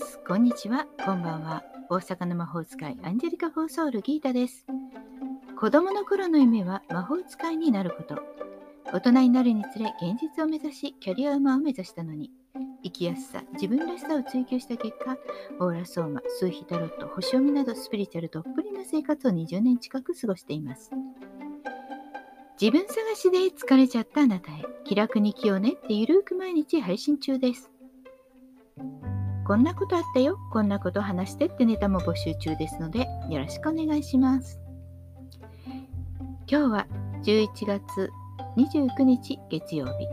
ます。こんにちは。こんばんは。大阪の魔法使いアンジェリカ・フォーソウル・ギータです。子供の頃の夢は魔法使いになること。大人になるにつれ現実を目指し、キャリアウマを目指したのに、生きやすさ、自分らしさを追求した結果、オーラソーマ、数秘タロット、星読みなどスピリチュアルどっぷりな生活を20年近く過ごしています。自分探しで疲れちゃったあなたへ、気楽に気を練ってゆるく毎日配信中です。こんなことあったよ、こんなこと話してってネタも募集中ですので、よろしくお願いします。今日は11月29日月曜日。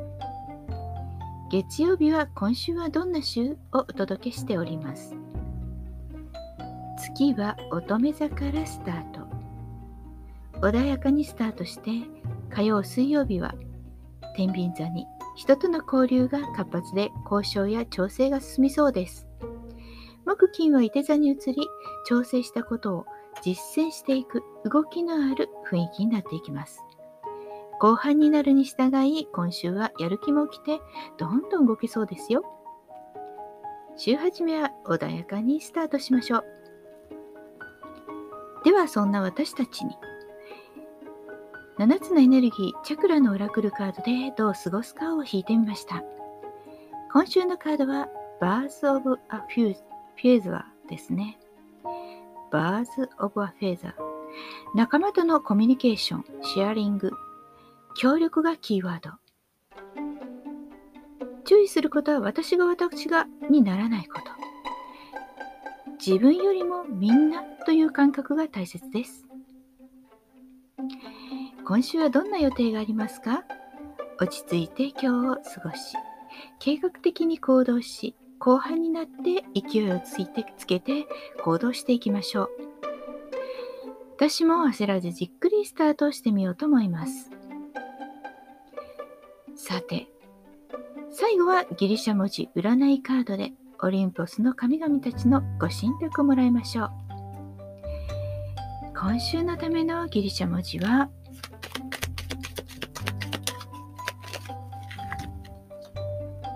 月曜日は今週はどんな週をお届けしております。月は乙女座からスタート。穏やかにスタートして、火曜、水曜日は天秤座に人との交流が活発で交渉や調整が進みそうです。木金は伊手座に移り、調整したことを実践していく動きのある雰囲気になっていきます。後半になるに従い、今週はやる気も起きて、どんどん動けそうですよ。週始めは穏やかにスタートしましょう。では、そんな私たちに、7つのエネルギー、チャクラのオラクルカードでどう過ごすかを引いてみました。今週のカードは、Birds of a Feather ですね。Birds of a Feather。仲間とのコミュニケーション、シェアリング、協力がキーワード。注意することは私が私がにならないこと。自分よりもみんなという感覚が大切です。今週はどんな予定がありますか？落ち着いて今日を過ごし、計画的に行動し、後半になって勢いをついてつけて行動していきましょう。私も焦らずじっくりスタートしてみようと思います。さて、最後はギリシャ文字占いカードでオリンポスの神々たちのご神託をもらいましょう。今週のためのギリシャ文字は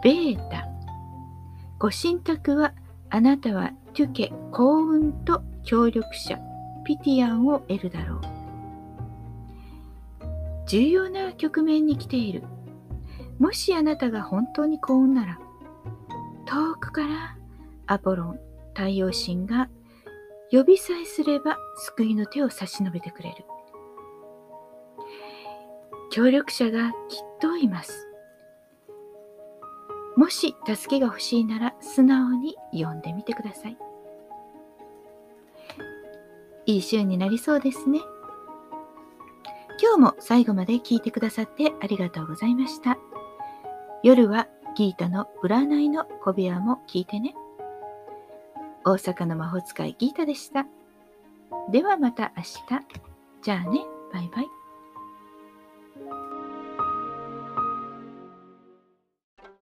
ベータ。ご神託はあなたはトゥケ幸運と協力者ピティアンを得るだろう。重要な局面に来ている。もしあなたが本当に幸運なら、遠くからアポロン、太陽神が呼びさえすれば救いの手を差し伸べてくれる。協力者がきっといます。もし助けが欲しいなら素直に呼んでみてください。いい週になりそうですね。今日も最後まで聞いてくださってありがとうございました。夜はギータの占いの小部屋も聞いてね。大阪の魔法使いギータでした。ではまた明日。じゃあね、バイバイ。